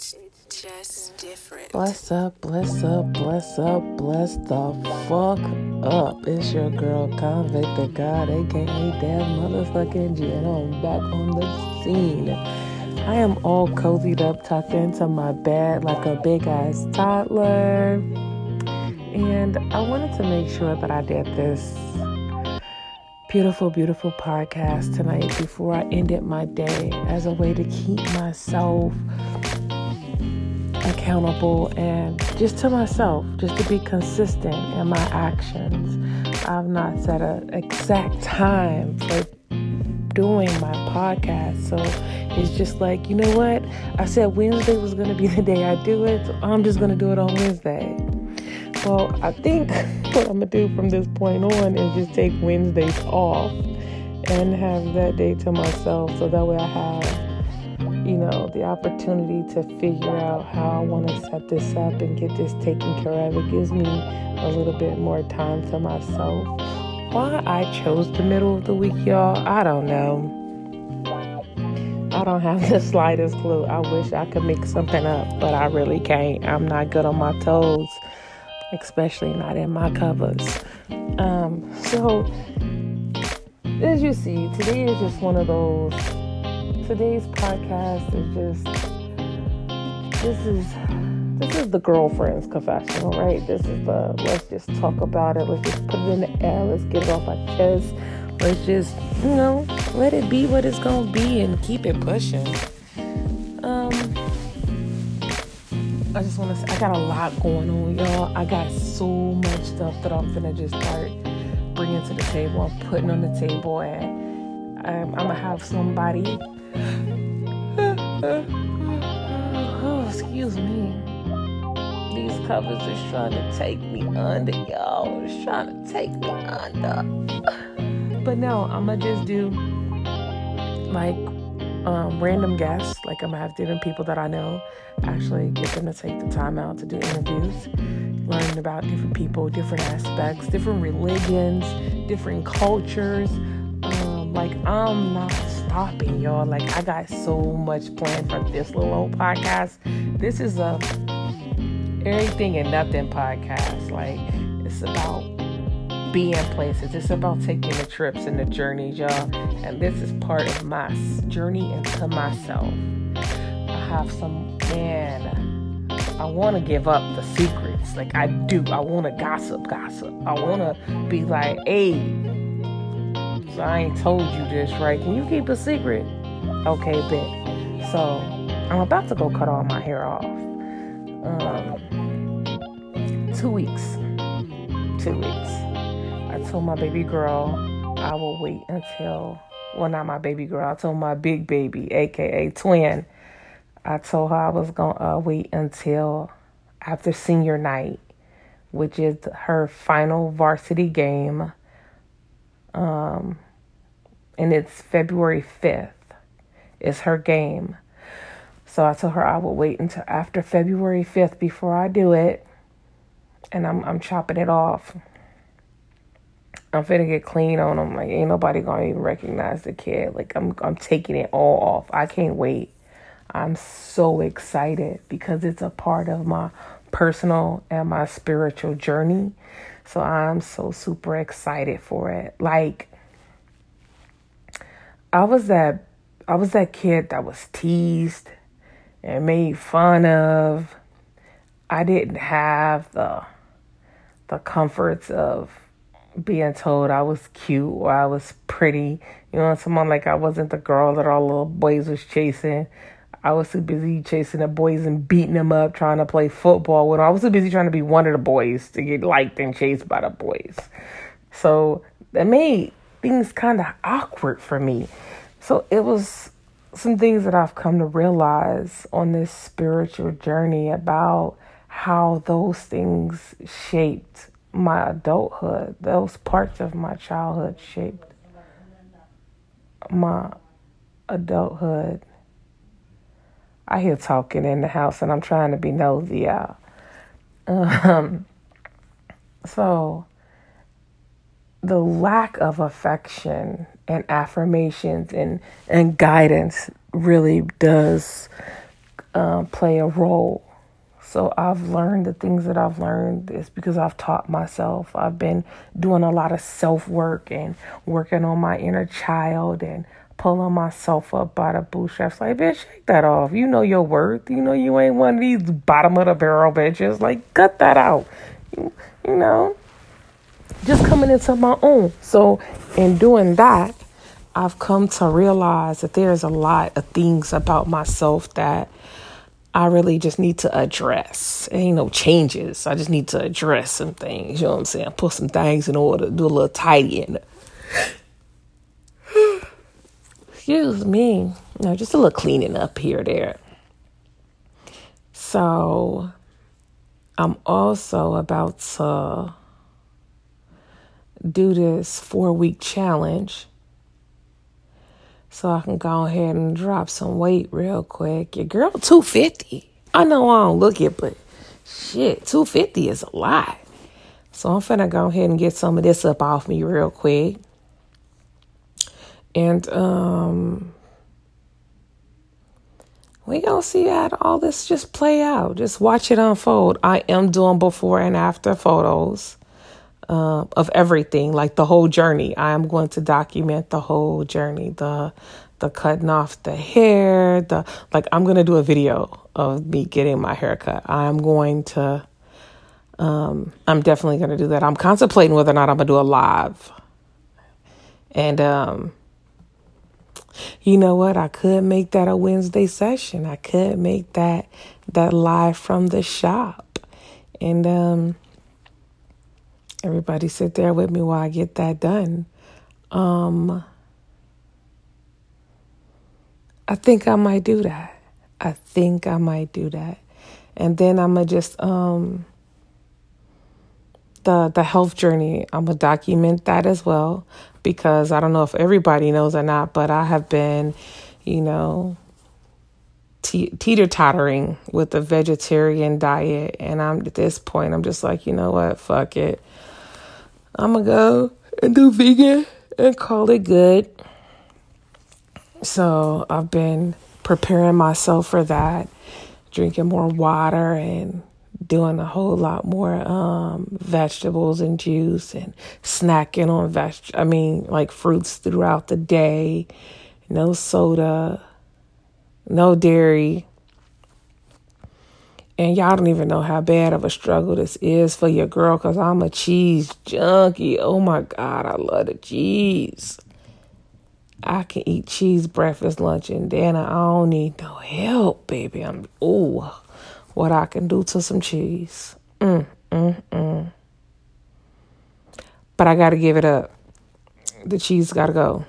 It's just different. Bless up, bless up, bless up, bless the fuck up. It's your girl, Khanvic the God, aka that Motherfucking G, I'm back on the scene. I am all cozied up, tucked into my bed like a big ass toddler. And I wanted to make sure that I did this beautiful, beautiful podcast tonight before I ended my day as a way to keep myself accountable and just to myself, just to be consistent in my actions. I've not set an exact time for doing my podcast, so it's just like, you know what? I said Wednesday was going to be the day I do it, so I'm just going to do it on Wednesday. Well, I think what I'm gonna do from this point on is just take Wednesdays off and have that day to myself so that way I have, you know, the opportunity to figure out how I want to set this up and get this taken care of. It gives me a little bit more time to myself. Why I chose the middle of the week, y'all, I don't know. I don't have the slightest clue. I wish I could make something up, but I really can't. I'm not good on my toes especially not in my covers. Um, so, as you see, today is just one of those. Today's podcast is just this is this is the girlfriend's confessional, right? This is the let's just talk about it. Let's just put it in the air. Let's get it off our chest. Let's just you know let it be what it's gonna be and keep it pushing. Um, I just want to say I got a lot going on, y'all. I got so much stuff that I'm gonna just start bringing to the table. I'm putting on the table, and um, I'm gonna have somebody. Oh, excuse me. These covers is trying to take me under, y'all. It's trying to take me under. But no, I'm gonna just do like um, random guests. Like I'm gonna have different people that I know. Actually, get them to take the time out to do interviews, learning about different people, different aspects, different religions, different cultures. Um, like I'm not stopping, y'all. Like I got so much planned for this little old podcast. This is a everything and nothing podcast. Like it's about being places. It's about taking the trips and the journeys, y'all. And this is part of my journey into myself. I have some, man, I want to give up the secrets. Like, I do. I want to gossip, gossip. I want to be like, hey, so I ain't told you this, right? Can you keep a secret? Okay, bet. So, I'm about to go cut all my hair off. Um, two weeks. Two weeks. I told my baby girl I will wait until, well, not my baby girl, I told my big baby, aka twin, I told her I was to uh, wait until after senior night, which is her final varsity game. Um, and it's February 5th, is her game. So I told her I will wait until after February 5th before I do it. And I'm I'm chopping it off. I'm finna get clean on them. Like ain't nobody gonna even recognize the kid. Like I'm I'm taking it all off. I can't wait. I'm so excited because it's a part of my personal and my spiritual journey. So I'm so super excited for it. Like I was that I was that kid that was teased and made fun of. I didn't have the the comforts of being told I was cute or I was pretty. You know, someone like I wasn't the girl that all little boys was chasing. I was too busy chasing the boys and beating them up, trying to play football them. I was too busy trying to be one of the boys to get liked and chased by the boys. So that made things kind of awkward for me. So it was some things that I've come to realize on this spiritual journey about how those things shaped my adulthood. Those parts of my childhood shaped my adulthood. I hear talking in the house and I'm trying to be nosy out. Um, so, the lack of affection and affirmations and, and guidance really does um, play a role. So I've learned the things that I've learned is because I've taught myself. I've been doing a lot of self work and working on my inner child and pulling myself up by the bootstraps. Like, bitch, shake that off. You know your worth. You know you ain't one of these bottom of the barrel bitches. Like, cut that out. You, you know, just coming into my own. So, in doing that, I've come to realize that there's a lot of things about myself that I really just need to address. It ain't no changes. I just need to address some things. You know what I'm saying? Put some things in order, do a little tidying. Excuse me. No, just a little cleaning up here there. So I'm also about to do this four week challenge so I can go ahead and drop some weight real quick. Your girl, 250. I know I don't look it, but shit, 250 is a lot. So I'm finna go ahead and get some of this up off me real quick. And um we gonna see how all this just play out. Just watch it unfold. I am doing before and after photos uh, of everything, like the whole journey. I am going to document the whole journey, the the cutting off the hair, the like. I'm gonna do a video of me getting my hair cut. I'm going to. Um, I'm definitely gonna do that. I'm contemplating whether or not I'm gonna do a live. And um, you know what? I could make that a Wednesday session. I could make that that live from the shop. And um Everybody sit there with me while I get that done. Um, I think I might do that. I think I might do that. And then I'm gonna just um the the health journey, I'm gonna document that as well because I don't know if everybody knows or not, but I have been, you know, teeter tottering with the vegetarian diet and I'm at this point I'm just like, you know what, fuck it. I'm gonna go and do vegan and call it good. So I've been preparing myself for that, drinking more water and doing a whole lot more um, vegetables and juice and snacking on veg. I mean, like fruits throughout the day. No soda, no dairy, and y'all don't even know how bad of a struggle this is for your girl because I'm a cheese junkie. Oh my God, I love the cheese. I can eat cheese breakfast, lunch, and dinner. I don't need no help, baby. I'm, ooh, what I can do to some cheese. Mm, mm, mm. But I got to give it up. The cheese got to go.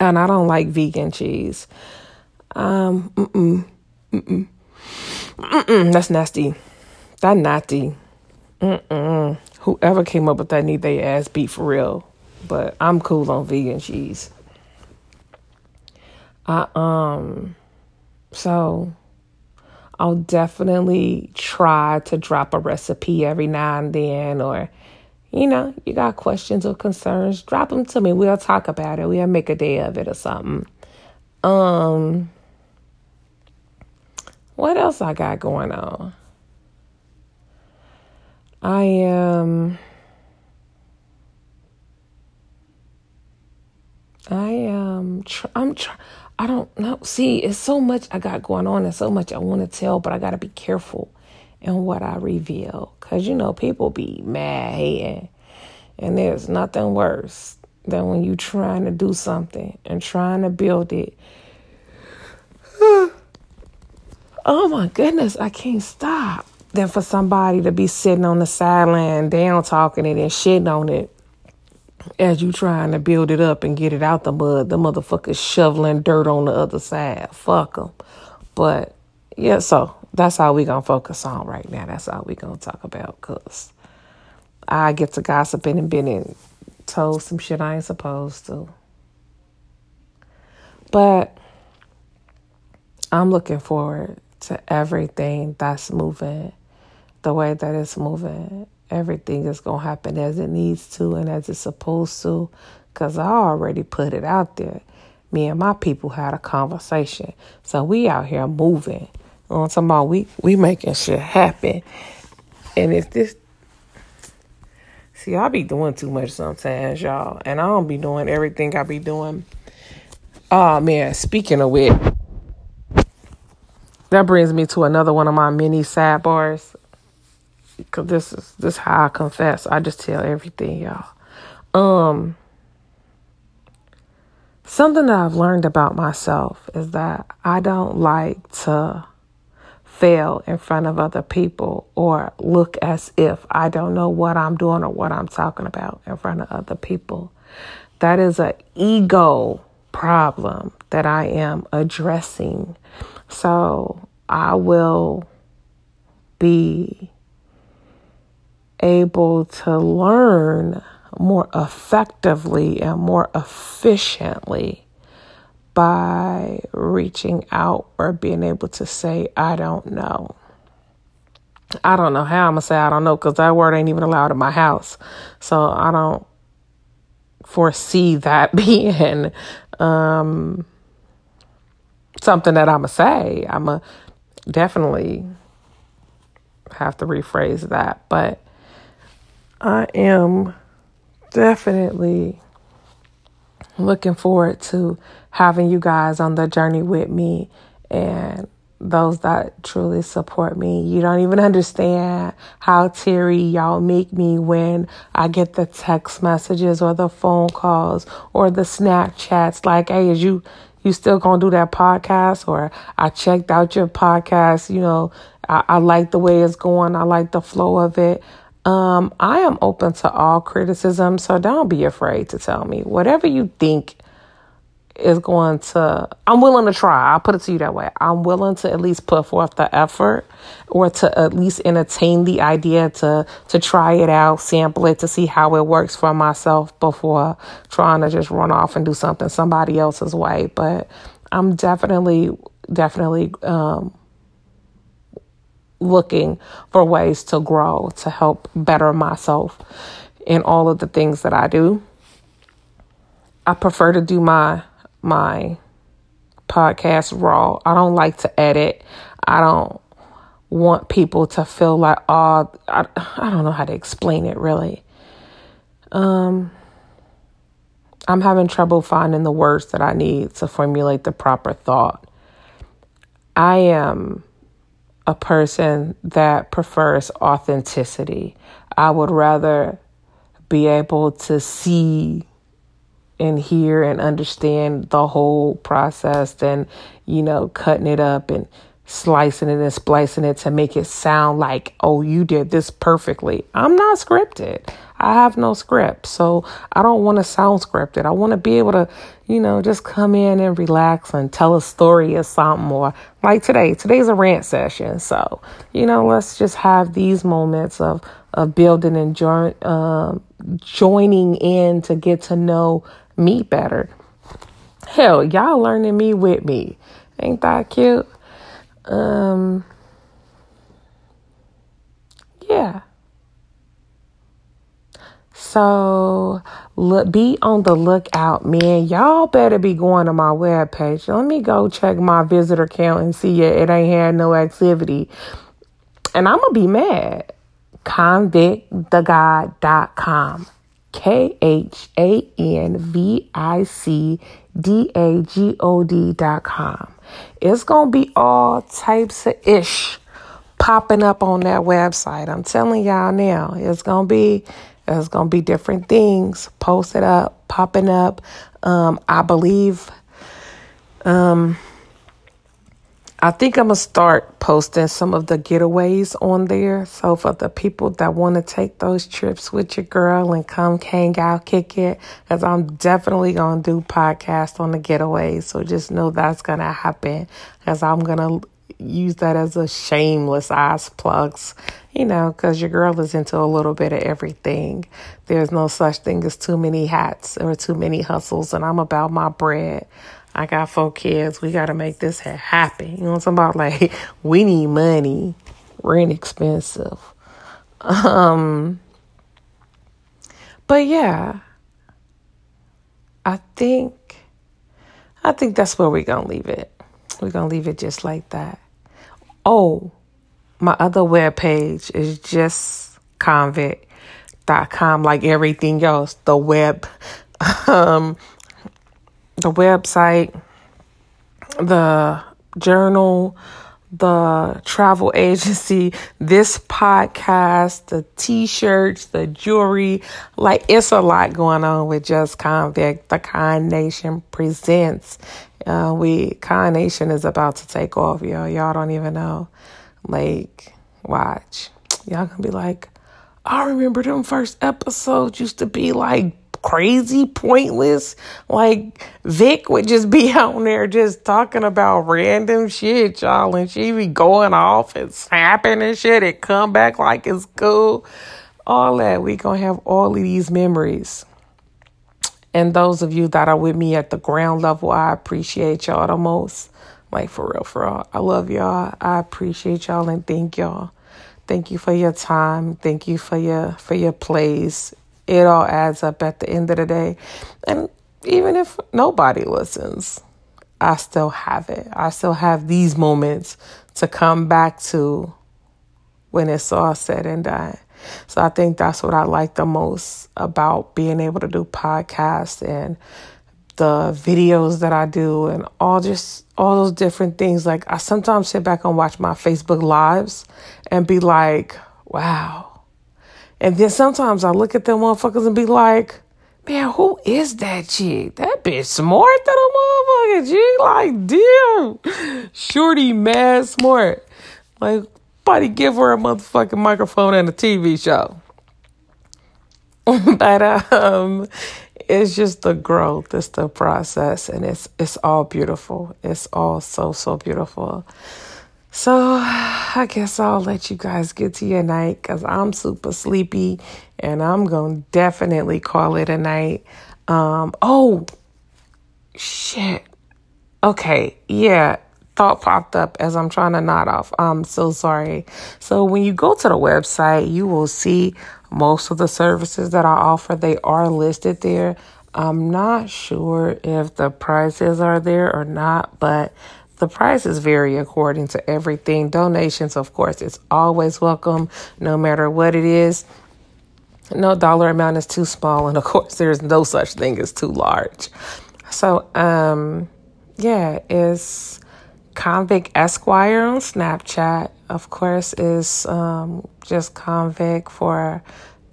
And I don't like vegan cheese. Um, mm-mm, mm-mm. Mm-mm, that's nasty. That nasty. Mm-mm. Whoever came up with that need they ass beat for real. But I'm cool on vegan cheese. I um so I'll definitely try to drop a recipe every now and then or you know, you got questions or concerns, drop them to me. We'll talk about it. We'll make a day of it or something. Um what else I got going on? I am. I am. Tr- I'm. Tr- I don't know. See, it's so much I got going on and so much I want to tell, but I got to be careful in what I reveal. Because, you know, people be mad hating. And there's nothing worse than when you trying to do something and trying to build it oh my goodness, I can't stop. Then for somebody to be sitting on the sideline, down talking it and shitting on it as you trying to build it up and get it out the mud, the motherfuckers shoveling dirt on the other side. Fuck them. But yeah, so that's all we gonna focus on right now. That's all we gonna talk about, cause I get to gossiping and been told some shit I ain't supposed to. But I'm looking forward to everything that's moving the way that it's moving. Everything is going to happen as it needs to and as it's supposed to because I already put it out there. me and my people had a conversation. So we out here moving. On about? We, we making shit happen. And if this, see, I be doing too much sometimes, y'all. And I don't be doing everything I be doing. Oh, man, speaking of which, that brings me to another one of my mini sidebars. Cause this is this how I confess. I just tell everything, y'all. Um something that I've learned about myself is that I don't like to fail in front of other people or look as if I don't know what I'm doing or what I'm talking about in front of other people. That is an ego problem that I am addressing. So I will be able to learn more effectively and more efficiently by reaching out or being able to say, I don't know. I don't know how I'm to say I don't know because that word ain't even allowed in my house. So I don't foresee that being um, something that I'm to say. I'm to definitely have to rephrase that. But I am definitely looking forward to having you guys on the journey with me and those that truly support me. You don't even understand how teary y'all make me when I get the text messages or the phone calls or the Snapchats like, hey, is you you still gonna do that podcast? Or I checked out your podcast, you know, I, I like the way it's going, I like the flow of it. Um, I am open to all criticism, so don't be afraid to tell me whatever you think is going to I'm willing to try. I'll put it to you that way. I'm willing to at least put forth the effort or to at least entertain the idea to to try it out, sample it to see how it works for myself before trying to just run off and do something somebody else's way. But I'm definitely definitely um looking for ways to grow, to help better myself in all of the things that I do. I prefer to do my my podcast raw. I don't like to edit. I don't want people to feel like oh I, I don't know how to explain it really. Um I'm having trouble finding the words that I need to formulate the proper thought. I am a person that prefers authenticity. I would rather be able to see and hear and understand the whole process than, you know, cutting it up and slicing it and splicing it to make it sound like, oh, you did this perfectly. I'm not scripted. I have no script. So I don't want to sound scripted. I want to be able to, you know, just come in and relax and tell a story or something or like today. Today's a rant session. So, you know, let's just have these moments of, of building and join, um, joining in to get to know me better. Hell, y'all learning me with me. Ain't that cute? Um, yeah. So look, be on the lookout, man. Y'all better be going to my webpage. Let me go check my visitor count and see it. It ain't had no activity. And I'm going to be mad. Khanvicdagod.com. K H A N V I C D A G O D.com. It's going to be all types of ish popping up on that website. I'm telling y'all now, it's going to be there's going to be different things posted up, popping up. Um, I believe, um, I think I'm going to start posting some of the getaways on there. So for the people that want to take those trips with your girl and come hang out, kick it, because I'm definitely going to do podcast on the getaways. So just know that's going to happen because I'm going to use that as a shameless ass plugs, you know, because your girl is into a little bit of everything. There's no such thing as too many hats or too many hustles, and I'm about my bread. I got four kids. We got to make this happen. You know what I'm about? Like, we need money. We're inexpensive. Um, but yeah, I think I think that's where we're going to leave it. We're going to leave it just like that. Oh, my other web page is just khanvic.com like everything else. The web um the website, the journal, the travel agency, this podcast, the t shirts, the jewelry. Like, it's a lot going on with Just Khanvic. The Con Nation presents. Uh, we, Con Nation is about to take off, y'all. Y'all don't even know. Like, watch. Y'all gonna be like, I remember them first episodes used to be like crazy, pointless. Like Vic would just be out there just talking about random shit, y'all, and she be going off and snapping and shit and come back like it's cool. All that. We gonna have all of these memories. And those of you that are with me at the ground level, I appreciate y'all the most. Like for real, for all. I love y'all. I appreciate y'all and thank y'all. Thank you for your time. Thank you for your for your plays it all adds up at the end of the day. And even if nobody listens, I still have it. I still have these moments to come back to when it's all said and done. So I think that's what I like the most about being able to do podcasts and the videos that I do and all just all those different things. Like I sometimes sit back and watch my Facebook lives and be like, wow, and then sometimes I look at them motherfuckers and be like, man, who is that chick? That bitch smart a motherfucker, G. Like, damn. Shorty mad smart. Like, buddy, give her a motherfucking microphone and a TV show. but um it's just the growth, it's the process, and it's it's all beautiful. It's all so so beautiful. So I guess I'll let you guys get to your night because I'm super sleepy and I'm to definitely call it a night. Um, oh, shit. Okay, yeah. Thought popped up as I'm trying to nod off. I'm so sorry. So when you go to the website, you will see most of the services that I offer. They are listed there. I'm not sure if the prices are there or not, but the prices vary according to everything. Donations, of course, it's always welcome, no matter what it is. No dollar amount is too small, and of course, there's no such thing as too large. So, um, yeah, it's Khanvic Esquire on Snapchat. Of course, is um, just Khanvic for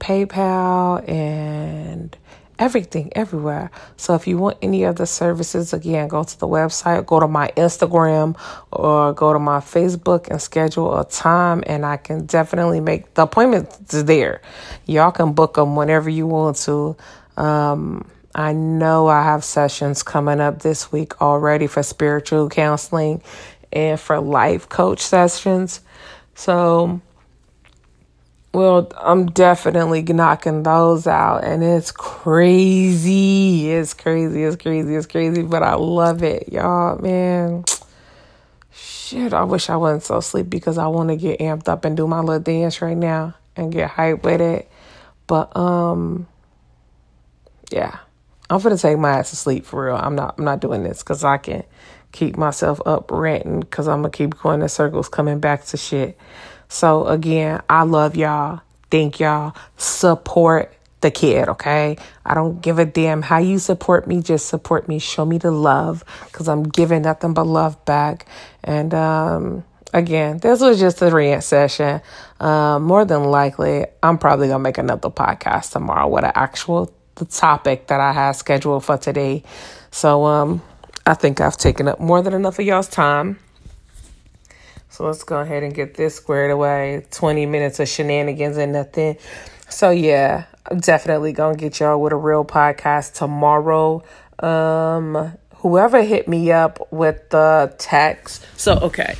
PayPal and everything everywhere. So if you want any of the services, again, go to the website, go to my Instagram or go to my Facebook and schedule a time and I can definitely make the appointments there. Y'all can book them whenever you want to. Um, I know I have sessions coming up this week already for spiritual counseling and for life coach sessions. So well, I'm definitely knocking those out, and it's crazy. It's crazy. It's crazy. It's crazy, but I love it, y'all. Man, shit. I wish I wasn't so sleepy because I want to get amped up and do my little dance right now and get hyped with it. But um, yeah, I'm gonna take my ass to sleep for real. I'm not. I'm not doing this because I can keep myself up ranting because I'm gonna keep going in circles, coming back to shit. So again, I love y'all. Thank y'all. Support the kid, okay? I don't give a damn how you support me. Just support me. Show me the love because I'm giving nothing but love back. And um, again, this was just a rant session. Uh, more than likely, I'm probably gonna make another podcast tomorrow with an actual the topic that I had scheduled for today. So um, I think I've taken up more than enough of y'all's time. So let's go ahead and get this squared away. 20 minutes of shenanigans and nothing. So yeah, I'm definitely gonna get y'all with a real podcast tomorrow. Um whoever hit me up with the text. So okay.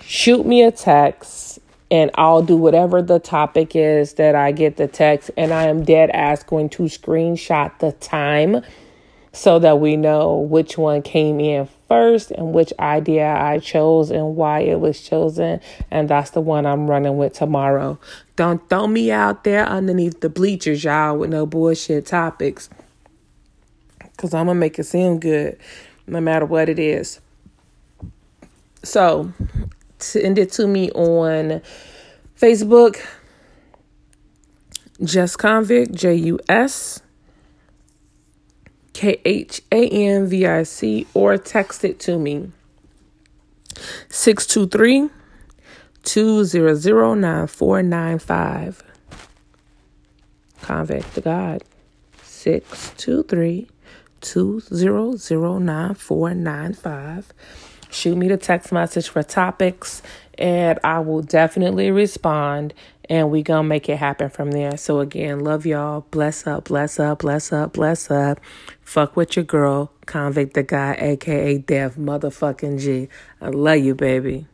Shoot me a text and I'll do whatever the topic is that I get the text and I am dead ass going to screenshot the time so that we know which one came in first and which idea I chose and why it was chosen. And that's the one I'm running with tomorrow. Don't throw me out there underneath the bleachers, y'all, with no bullshit topics. Because I'm going to make it seem good. no matter what it is. So, send it to me on Facebook, Just Khanvic, J U S K H A N V I C, or text it to me 623 200 9495. Khanvic the God 623 200 9495. Shoot me the text message for topics and I will definitely respond and we gonna make it happen from there. So again, love y'all. Bless up, bless up, bless up, bless up. Fuck with your girl, Khanvic the guy, aka Dev motherfucking G. I love you, baby.